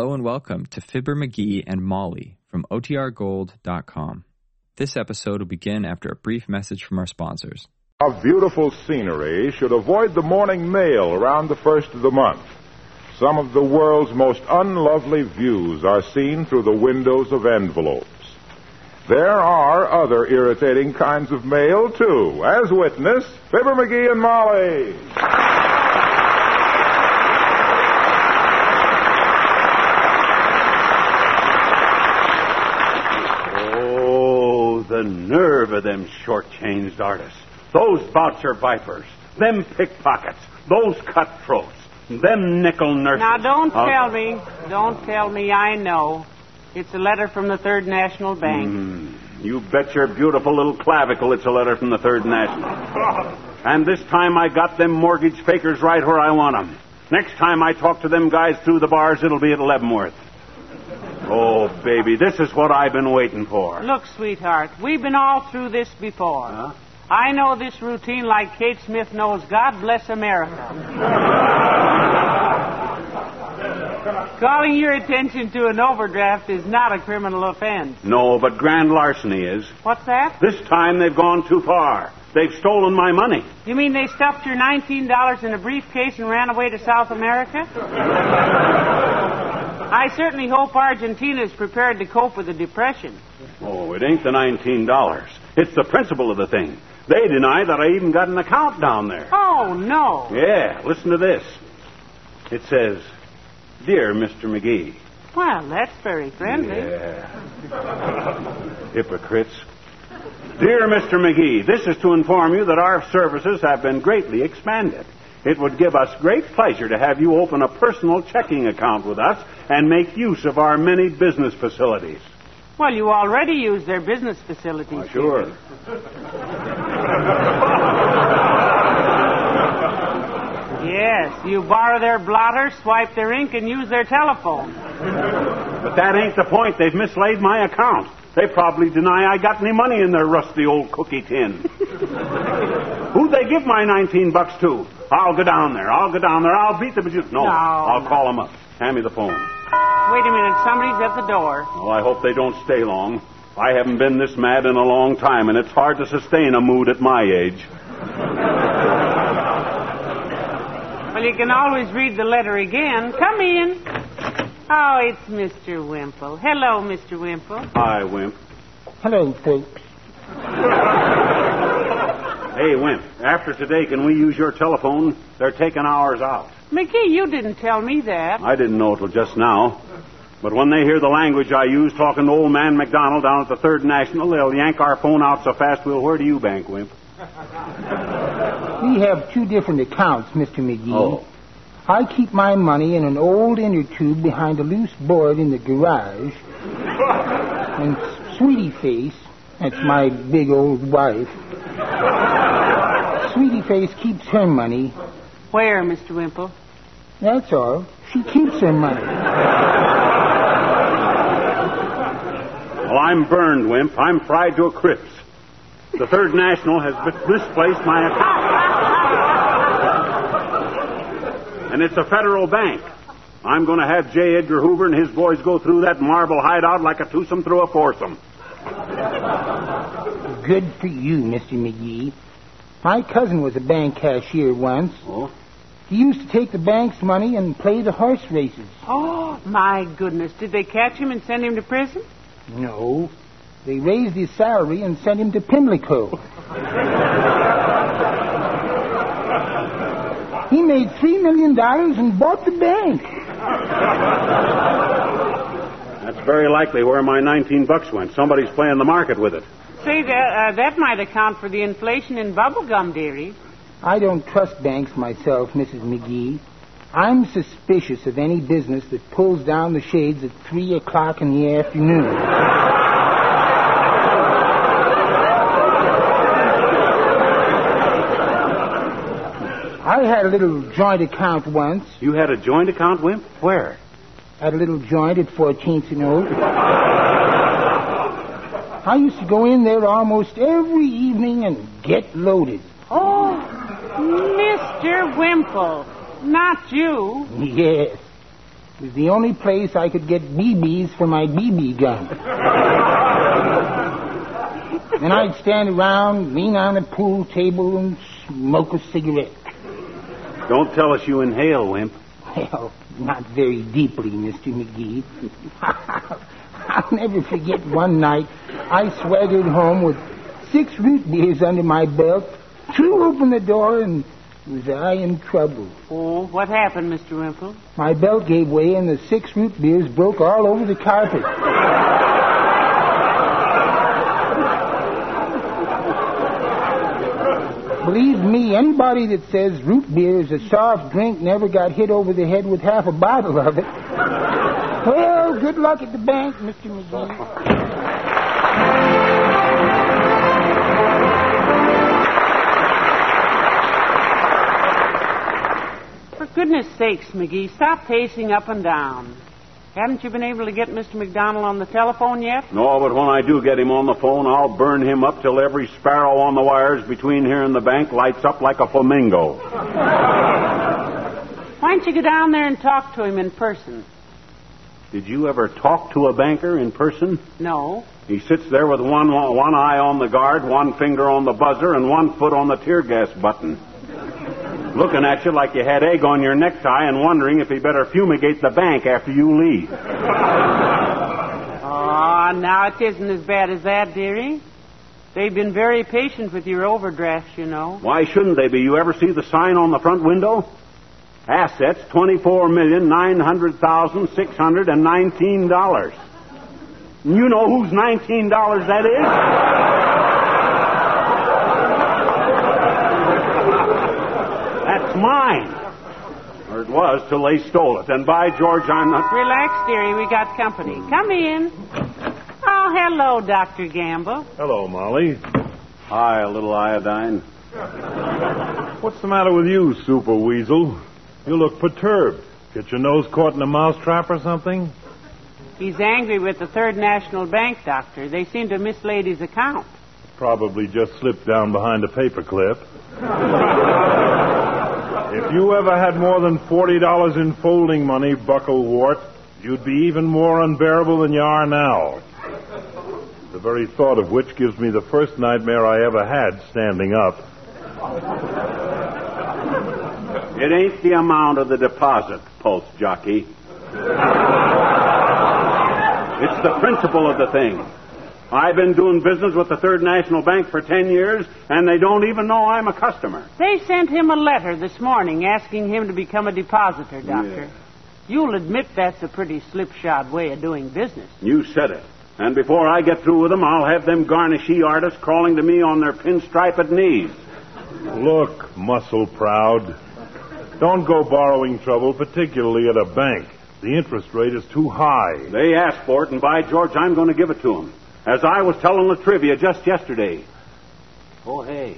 Hello and welcome to Fibber McGee and Molly from OTRGold.com. This episode will begin after a brief message from our sponsors. Of beautiful scenery should avoid the morning mail around the first of the month. Some of the world's most unlovely views are seen through the windows of envelopes. There are other irritating kinds of mail, too, as witness Fibber McGee and Molly. Oh, the nerve of them short-changed artists. Those voucher vipers, them pickpockets, those cutthroats, them nickel nurses. Now, don't Uh, tell me. Don't tell me. I know. It's a letter from the Third National Bank. Mm, you bet your beautiful little clavicle it's a letter from the Third National. and this time I got them mortgage fakers right where I want 'em. Next time I talk to them guys through the bars, it'll be at Leavenworth. Oh, baby, this is what I've been waiting for. Look, sweetheart, we've been all through this before. Huh? I know this routine like Kate Smith knows God bless America. Calling your attention to an overdraft is not a criminal offense. No, but grand larceny is. What's that? This time they've gone too far. They've stolen my money. You mean they stuffed your $19 in a briefcase and ran away to South America? I certainly hope Argentina is prepared to cope with the depression. Oh, it ain't the $19. It's the principle of the thing. They deny that I even got an account down there. Oh, no. Yeah, listen to this. It says, Dear Mr. McGee. Well, that's very friendly. Yeah. Hypocrites. Dear Mr. McGee, this is to inform you that our services have been greatly expanded. It would give us great pleasure to have you open a personal checking account with us and make use of our many business facilities. Well, you already use their business facilities. Why, sure. Yes, you borrow their blotter, swipe their ink, and use their telephone. But that ain't the point. They've mislaid my account. They probably deny I got any money in their rusty old cookie tin. Who'd they give my 19 bucks to? I'll go down there. I'll go down there. I'll beat the. No, No, I'll no. call them up. Hand me the phone. Wait a minute, somebody's at the door. Well, I hope they don't stay long. I haven't been this mad in a long time, and it's hard to sustain a mood at my age. Well, you can always read the letter again. Come in. Oh, it's Mr. Wimple. Hello, Mr. Wimple. Hi, Wimp. Hello, folks. Hey, Wimp. After today, can we use your telephone? They're taking ours out. McGee, you didn't tell me that. I didn't know till just now. But when they hear the language I use talking to old man McDonald down at the Third National, they'll yank our phone out so fast we'll where do you bank, Wimp? We have two different accounts, Mr. McGee. Oh. I keep my money in an old inner tube behind a loose board in the garage. and Sweetie Face, that's my big old wife, Sweetie Face keeps her money. Where, Mr. Wimple? That's all. She keeps her money. Well, I'm burned, Wimp. I'm fried to a crisp. The Third National has misplaced my account. And it's a federal bank. I'm going to have J. Edgar Hoover and his boys go through that marble hideout like a twosome through a foursome. Good for you, Mr. McGee. My cousin was a bank cashier once. Oh? He used to take the bank's money and play the horse races. Oh, my goodness. Did they catch him and send him to prison? No. They raised his salary and sent him to Pimlico. made three million dollars and bought the bank. That's very likely where my 19 bucks went. Somebody's playing the market with it. Say, that, uh, that might account for the inflation in bubblegum, dearie. I don't trust banks myself, Mrs. McGee. I'm suspicious of any business that pulls down the shades at three o'clock in the afternoon. I had a little joint account once. You had a joint account, Wimp? Where? At a little joint at 14th and Oak. I used to go in there almost every evening and get loaded. Oh, Mr. Wimple. Not you. Yes. It was the only place I could get BBs for my BB gun. then I'd stand around, lean on the pool table, and smoke a cigarette. Don't tell us you inhale, Wimp. Well, not very deeply, Mr. McGee. I'll never forget one night I swaggered home with six root beers under my belt, threw open the door, and was I in trouble. Oh, what happened, Mr. Wimple? My belt gave way, and the six root beers broke all over the carpet. Believe me, anybody that says root beer is a soft drink never got hit over the head with half a bottle of it. Well, good luck at the bank, Mr. McGee. For goodness sakes, McGee, stop pacing up and down. Haven't you been able to get Mr. McDonald on the telephone yet? No, but when I do get him on the phone, I'll burn him up till every sparrow on the wires between here and the bank lights up like a flamingo. Why don't you go down there and talk to him in person? Did you ever talk to a banker in person? No. He sits there with one one eye on the guard, one finger on the buzzer, and one foot on the tear gas button. Looking at you like you had egg on your necktie and wondering if he better fumigate the bank after you leave. Ah, now it isn't as bad as that, dearie. They've been very patient with your overdrafts, you know. Why shouldn't they be? You ever see the sign on the front window? Assets twenty-four million nine hundred thousand six hundred and nineteen dollars. You know whose nineteen dollars that is? That's mine. Or it was till they stole it. And by George, I'm not. Relax, dearie. We got company. Come in. Oh, hello, Dr. Gamble. Hello, Molly. Hi, a little iodine. What's the matter with you, Super Weasel? You look perturbed. Get your nose caught in a mousetrap or something? He's angry with the Third National Bank, Doctor. They seem to have mislaid his account. Probably just slipped down behind a paperclip. if you ever had more than $40 in folding money, Bucklewart, you'd be even more unbearable than you are now. The very thought of which gives me the first nightmare I ever had standing up. It ain't the amount of the deposit, Pulse Jockey. It's the principle of the thing. I've been doing business with the Third National Bank for ten years, and they don't even know I'm a customer. They sent him a letter this morning asking him to become a depositor, Doctor. Yeah. You'll admit that's a pretty slipshod way of doing business. You said it. And before I get through with them, I'll have them garnishy artists crawling to me on their pinstriped knees. Look, muscle proud. Don't go borrowing trouble, particularly at a bank. The interest rate is too high. They asked for it, and by George, I'm going to give it to them. As I was telling La Trivia just yesterday. Oh, hey.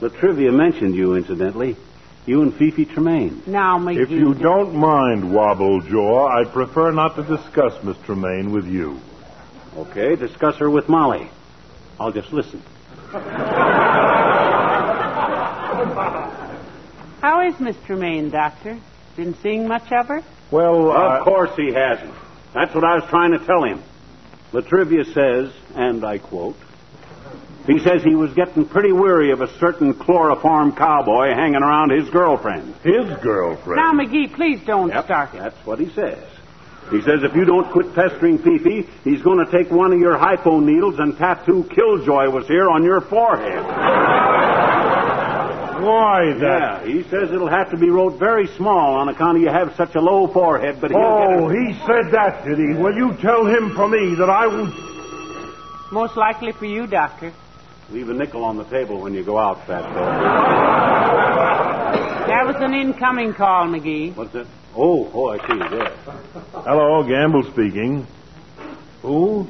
La Trivia mentioned you, incidentally. You and Fifi Tremaine. Now, McGee. If you don't mind, Wobble Jaw, I'd prefer not to discuss Miss Tremaine with you. Okay, discuss her with Molly. I'll just listen. How is Miss Tremaine, Doctor? Been seeing much of her? Well, Of course he hasn't. That's what I was trying to tell him. La Trivia says, and I quote, he says he was getting pretty weary of a certain chloroform cowboy hanging around his girlfriend. his girlfriend. Now, McGee, please don't Yep, start it. That's what he says. He says if you don't quit pestering Fifi, he's going to take one of your hypo needles and tattoo Killjoy was here on your forehead. Why, that. Yeah, he says it'll have to be wrote very small on account of you have such a low forehead, but he'll Oh, get it. he said that, did he? Well, you tell him for me that I won't. Most likely for you, Doctor. Leave a nickel on the table when you go out, fat boy. That was an incoming call, McGee. What's that? Oh, oh, I see. Yeah. Hello, Gamble speaking. Who?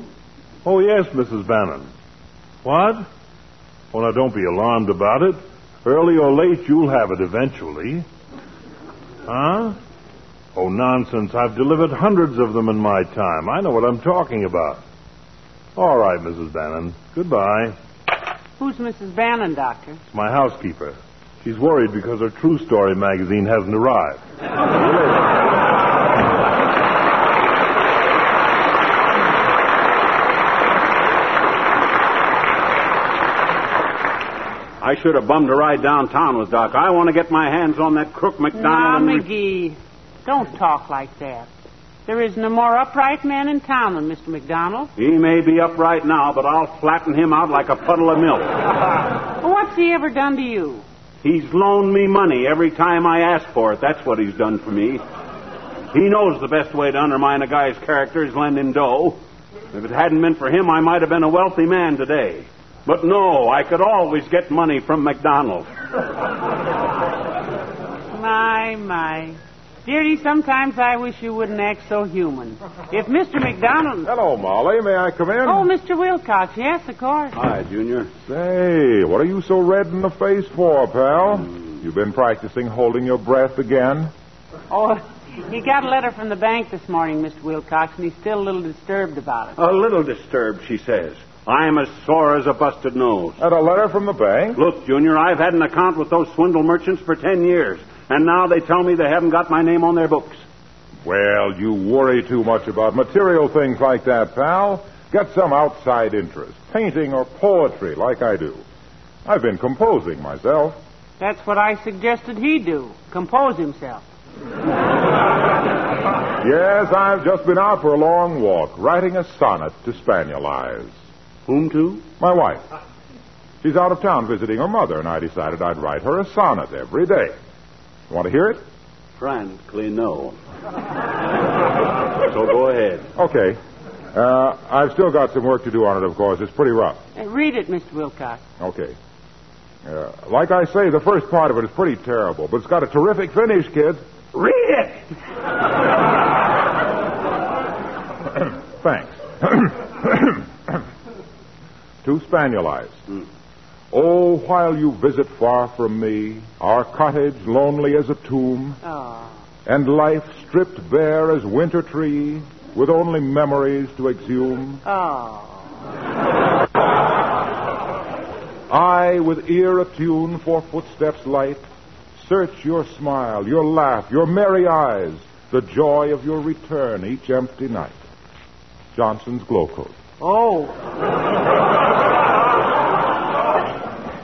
Oh, yes, Mrs. Bannon. What? Oh, now don't be alarmed about it. Early or late, you'll have it eventually. Huh? Oh, nonsense. I've delivered hundreds of them in my time. I know what I'm talking about. All right, Mrs. Bannon. Goodbye. Who's Mrs. Bannon, Doctor? It's my housekeeper. She's worried because her True Story magazine hasn't arrived. should have bummed a ride downtown with Doc. I want to get my hands on that crook McDonald. and McGee, don't talk like that. There isn't a more upright man in town than Mr. McDonald. He may be upright now, but I'll flatten him out like a puddle of milk. What's he ever done to you? He's loaned me money every time I ask for it. That's what he's done for me. He knows the best way to undermine a guy's character is lend him dough. If it hadn't been for him, I might have been a wealthy man today. But no, I could always get money from McDonald. My, my. Dearie, sometimes I wish you wouldn't act so human. If Mr. McDonald. Hello, Molly. May I come in? Oh, Mr. Wilcox, yes, of course. Hi, Junior. Say, what are you so red in the face for, pal? You've been practicing holding your breath again? Oh, he got a letter from the bank this morning, Mr. Wilcox, and he's still a little disturbed about it. A little disturbed, she says. I'm as sore as a busted nose. And a letter from the bank? Look, Junior, I've had an account with those swindle merchants for ten years, and now they tell me they haven't got my name on their books. Well, you worry too much about material things like that, pal. Get some outside interest, painting or poetry, like I do. I've been composing myself. That's what I suggested he do compose himself. Yes, I've just been out for a long walk, writing a sonnet to Spaniel Eyes. Whom to? My wife. She's out of town visiting her mother, and I decided I'd write her a sonnet every day. You want to hear it? Frankly, no. so go ahead. Okay. Uh, I've still got some work to do on it, of course. It's pretty rough. Uh, read it, Mr. Wilcox. Okay. Uh, like I say, the first part of it is pretty terrible, but it's got a terrific finish, kids. Read it! Thanks. to Spaniel Eyes. Oh, while you visit far from me, our cottage lonely as a tomb, Oh. and life stripped bare as winter tree, with only memories to exhume, Oh. I, with ear attuned for footsteps light, search your smile, your laugh, your merry eyes, the joy of your return each empty night. Johnson's Glo-Coat. Oh.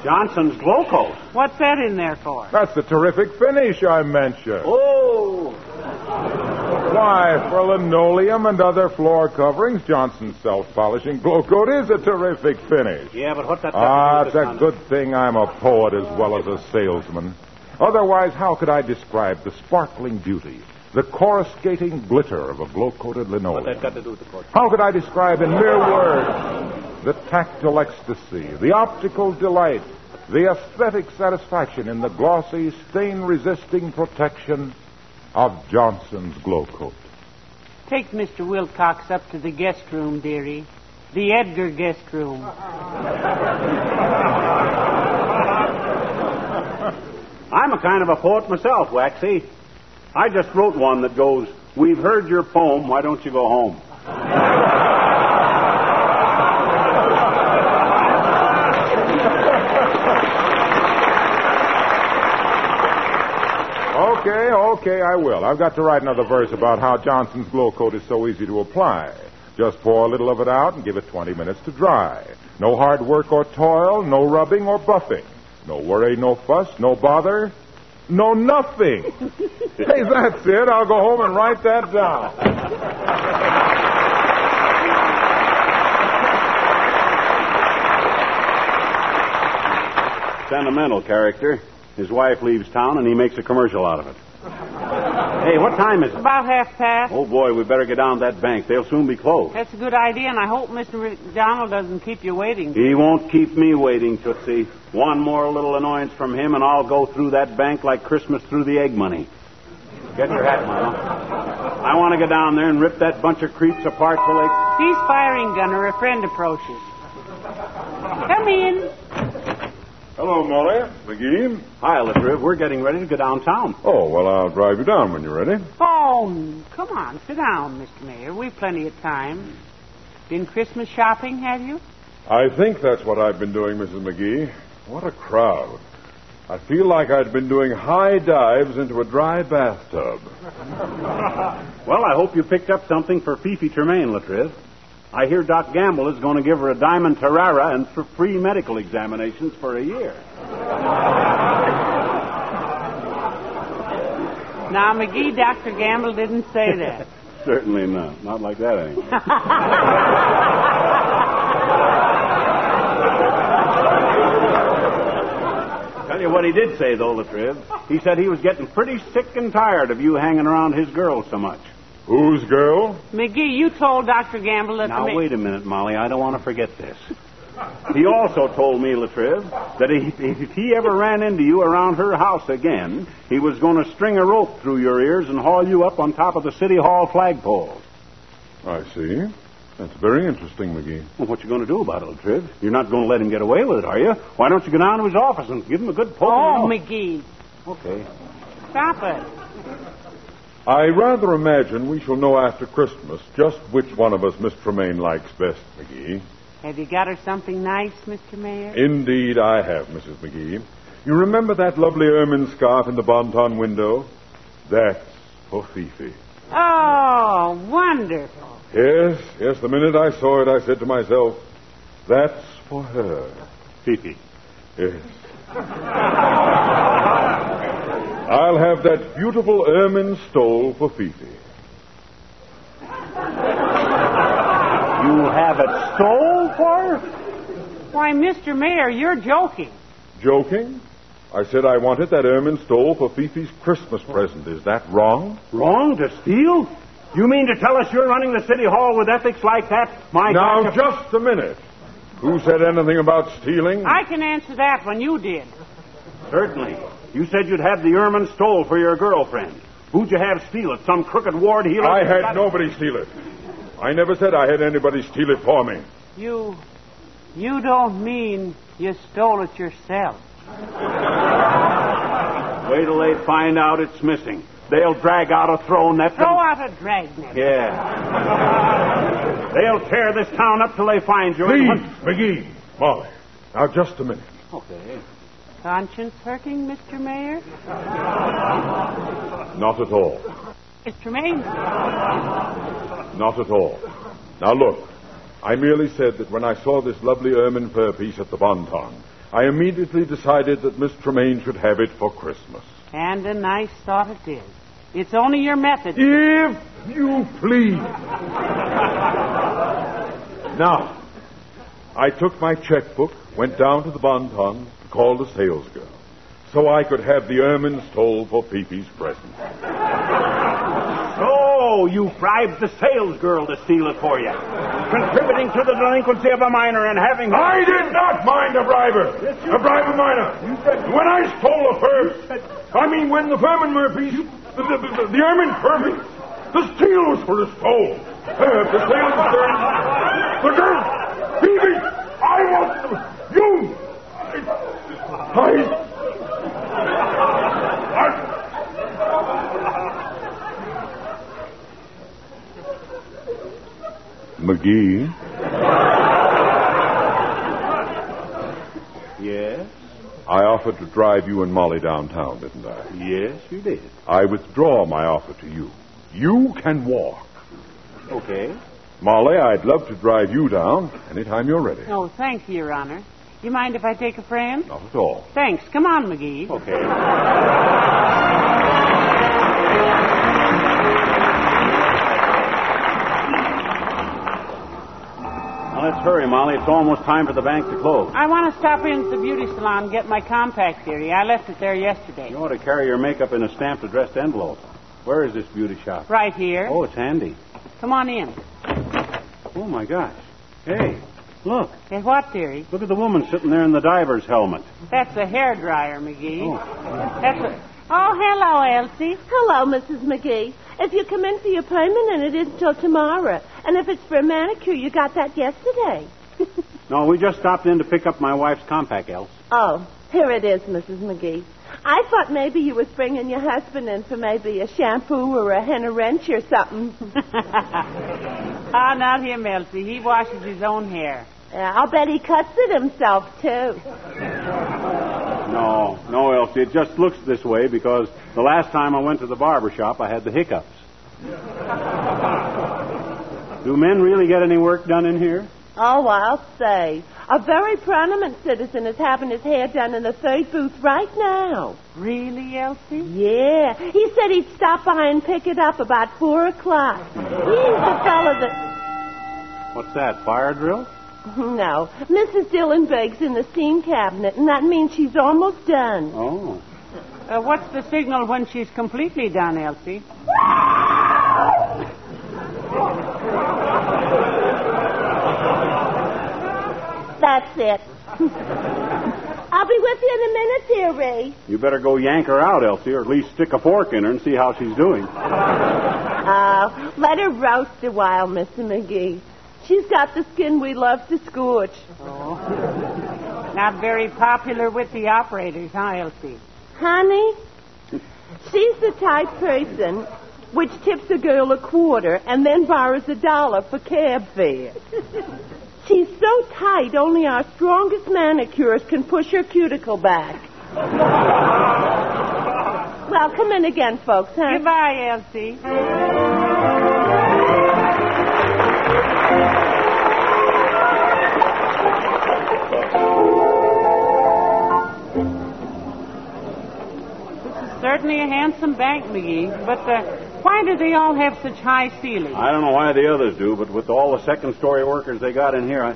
Johnson's Glo-Coat. What's that in there for? That's the terrific finish I mentioned. Oh! Why, for linoleum and other floor coverings, Johnson's self-polishing glow coat is a terrific finish. Yeah, but what that Ah, got it's a with good thing I'm a poet as well as a salesman. Otherwise, how could I describe the sparkling beauty, the coruscating glitter of a glow-coated What linoleum? that got to do with the court? How could I describe in mere words the tactile ecstasy, the optical delight, the aesthetic satisfaction in the glossy, stain-resisting protection of Johnson's Glo-Coat? Take Mr. Wilcox up to the guest room, dearie. The Edgar guest room. I'm a kind of a poet myself, Waxy. I just wrote one that goes, We've heard your poem, why don't you go home? Okay, okay, I will. I've got to write another verse about how Johnson's Glo-Coat is so easy to apply. Just pour a little of it out and give it 20 minutes to dry. No hard work or toil, no rubbing or buffing. No worry, no fuss, no bother, no nothing. hey, that's it. I'll go home and write that down. Sentimental character. His wife leaves town and he makes a commercial out of it. Hey, what time is it? About half past. Oh, boy, we better get down to that bank. They'll soon be closed. That's a good idea, and I hope Mr. McDonald doesn't keep you waiting. He won't keep me waiting, Tootsie. One more little annoyance from him, and I'll go through that bank like Christmas through the egg money. Get your hat, Mama. I want to go down there and rip that bunch of creeps apart till they. He's firing, Gunner. A friend approaches. Come in. Hello, Molly. McGee. Hi, Elizabeth. We're getting ready to go downtown. Oh, well, I'll drive you down when you're ready. Oh, come on. Sit down, Mr. Mayor. We've plenty of time. Been Christmas shopping, have you? I think that's what I've been doing, Mrs. McGee. What a crowd. I feel like I'd been doing high dives into a dry bathtub. Well, I hope you picked up something for Fifi Tremaine, Latriv. I hear Doc Gamble is going to give her a diamond Tarara and for free medical examinations for a year. Now, McGee, Dr. Gamble didn't say that. Certainly not. Not like that, anyway. Tell you what he did say, though, Latriv. He said he was getting pretty sick and tired of you hanging around his girl so much. Whose girl? McGee, you told Dr. Gamble that Now, the ma- wait a minute, Molly. I don't want to forget this. He also told me, Latriv, that if, if he ever ran into you around her house again, he was going to string a rope through your ears and haul you up on top of the City Hall flagpole. I see. That's very interesting, McGee. Well, what you going to do about it, Latriv? You're not going to let him get away with it, are you? Why don't you go down to his office and give him a good poke? Oh, in the oh, nose? McGee, Okay. stop it. I rather imagine we shall know after Christmas just which one of us Miss Tremaine likes best, McGee. Have you got her something nice, Mr. Mayor? Indeed, I have, Mrs. McGee. You remember that lovely ermine scarf in the Bonton window? That's for Fifi. Oh, wonderful. Yes, yes, the minute I saw it, I said to myself, that's for her. Fifi. Yes. I'll have that beautiful ermine stole for Fifi. You have it stole for her? Why, Mr. Mayor, you're joking. Joking? I said I wanted that ermine stole for Fifi's Christmas present. Is that wrong? Wrong to steal? You mean to tell us you're running the City Hall with ethics like that? My now, gosh, if- just a minute. Who said anything about stealing? I can answer that when you did. Certainly. You said you'd have the ermine stole for your girlfriend. Who'd you have steal it? Some crooked ward healer? I had nobody steal it. I never said I had anybody steal it for me. You. You don't mean you stole it yourself. Wait till they find out it's missing. They'll drag out a throne that Throw out a dragnet. Yeah. They'll tear this town up till they find you. Please, McGee, Molly. Now, just a minute. Okay. Conscience hurting, Mr. Mayor? Not at all. Mr. Mayor? Not at all. Now, look. I merely said that when I saw this lovely ermine fur piece at the Bonton, I immediately decided that Miss Tremaine should have it for Christmas. And a nice thought it is. It's only your method. If you please. now, I took my checkbook, went down to the Bonton, called a salesgirl, so I could have the ermine stole for Fifi's present. So you bribed the salesgirl to steal it for you, contributing to the delinquency of a minor and having. I did not mind a briber. A bribe a minor. When I stole a purse, I mean when the vermin Murphys, the, the, the, the ermine Murphys, the steal was for the stole. Uh, the sale was. The girl, Phoebe, I want you. I, I, McGee. Yes, I offered to drive you and Molly downtown, didn't I? yes, you did. I withdraw my offer to you. You can walk. Okay. Molly, I'd love to drive you down anytime you're ready. Oh, thank you, Your Honor. You mind if I take a friend? Not at all. Thanks. Come on, McGee. Okay. Now let's hurry, Molly. It's almost time for the bank to close. I want to stop in at the beauty salon and get my compact theory. I left it there yesterday. You ought to carry your makeup in a stamped addressed envelope. Where is this beauty shop? Right here. Oh, it's handy. Come on in. Oh, my gosh. Hey, look. Hey, what theory? Look at the woman sitting there in the diver's helmet. That's a hair dryer, McGee. Oh. That's a. Oh, hello, Elsie. Hello, Mrs. McGee. If you come in for your appointment, and it isn't till tomorrow. And if it's for a manicure, you got that yesterday. No, we just stopped in to pick up my wife's compact, Else. oh, here it is, Mrs. McGee. I thought maybe you was bringing your husband in for maybe a shampoo or a henna wrench or something. Ah, not him, Elsie. He washes his own hair. Yeah, I'll bet he cuts it himself, too. No, no, Elsie. It just looks this way because the last time I went to the barber shop, I had the hiccups. Do men really get any work done in here? Oh, I'll say. A very prominent citizen is having his hair done in the third booth right now. Really, Elsie? Yeah. He said he'd stop by and pick it up about four o'clock. He's the fellow that. What's that, fire drill? No. Mrs. Dillenberg's in the steam cabinet, and that means she's almost done. Oh. Uh, what's the signal when she's completely done, Elsie? That's it. I'll be with you in a minute, dearie. You better go yank her out, Elsie, or at least stick a fork in her and see how she's doing. Uh, let her roast a while, Mr. McGee. She's got the skin we love to scorch. Oh. Not very popular with the operators, huh, Elsie? Honey, she's the type person which tips a girl a quarter and then borrows a dollar for cab fare. She's so tight, only our strongest manicures can push her cuticle back. well, come in again, folks, huh? Goodbye, Elsie. Certainly a handsome bank, McGee. But uh, why do they all have such high ceilings? I don't know why the others do, but with all the second story workers they got in here, I...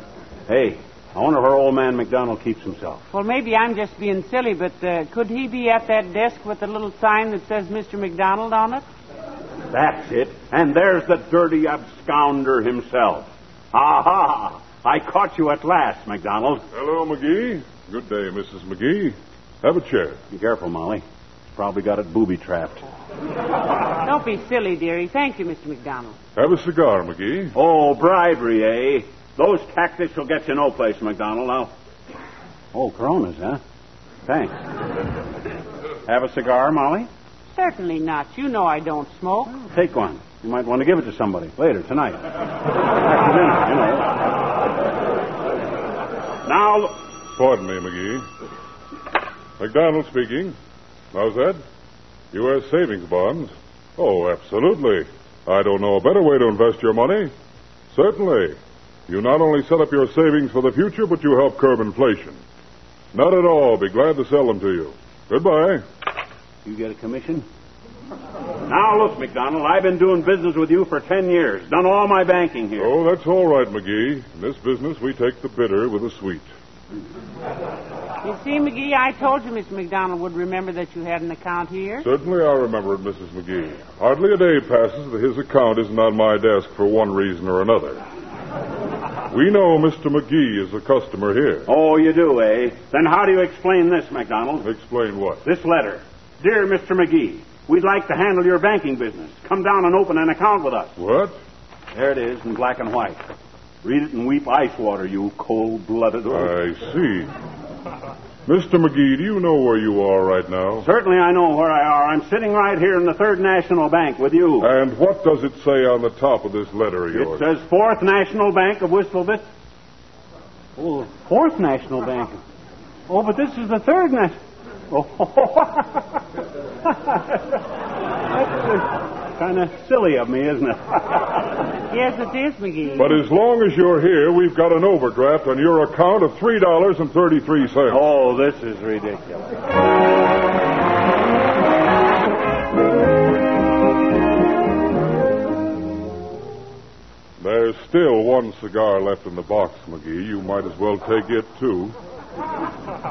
hey, I wonder where old man McDonald keeps himself. Well, maybe I'm just being silly, but uh, could he be at that desk with the little sign that says Mr. McDonald on it? That's it. And there's the dirty abscounder himself. Aha! I caught you at last, McDonald. Hello, McGee. Good day, Mrs. McGee. Have a chair. Be careful, Molly. He's probably got it booby trapped. Don't be silly, dearie. Thank you, Mr. McDonald. Have a cigar, McGee. Oh, bribery, eh? Those tactics will get you no place, McDonald. Now. Oh, Coronas, huh? Thanks. Have a cigar, Molly? Certainly not. You know I don't smoke. Take one. You might want to give it to somebody later tonight. After dinner, you know. Now, Pardon me, McGee. McDonald speaking. How's that? U.S. savings bonds? Oh, absolutely. I don't know a better way to invest your money. Certainly. You not only set up your savings for the future, but you help curb inflation. Not at all. Be glad to sell them to you. Goodbye. you get a commission? Now, look, McDonald, I've been doing business with you for ten years. Done all my banking here. Oh, that's all right, McGee. In this business, we take the bitter with the sweet. You see, McGee, I told you Mr. McDonald would remember that you had an account here. Certainly I remember it, Mrs. McGee. Hardly a day passes that his account isn't on my desk for one reason or another. We know Mr. McGee is a customer here. Oh, you do, eh? Then how do you explain this, McDonald? Explain what? This letter. Dear Mr. McGee, we'd like to handle your banking business. Come down and open an account with us. What? There it is in black and white. Read it and weep ice water, you cold-blooded. I see. Mr. McGee, do you know where you are right now? Certainly I know where I are. I'm sitting right here in the Third National Bank with you. And what does it say on the top of this letter of yours? It says Fourth National Bank of Wistful Vista. Oh, Fourth National Bank. Oh, but this is the Third National. Oh, kind of silly of me, isn't it? Yes, it is, McGee. But as long as you're here, we've got an overdraft on your account of $3.33. oh, this is ridiculous. There's still one cigar left in the box, McGee. You might as well take it, too.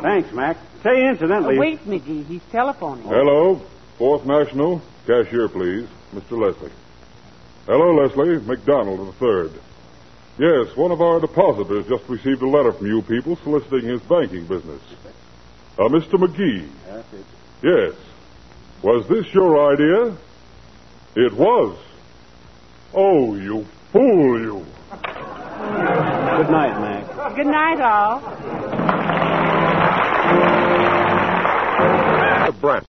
Thanks, Mac. Say, incidentally, Wait, McGee. He's telephoning. Hello, Fourth National. Cashier, please. Mr. Leslie. Hello, Leslie. McDonald the third. Yes, one of our depositors just received a letter from you people soliciting his banking business. Uh, Mr. McGee. That's it. Yes. Was this your idea? It was. Oh, you fool, you. Good night, Mac. Good night, all. Brent.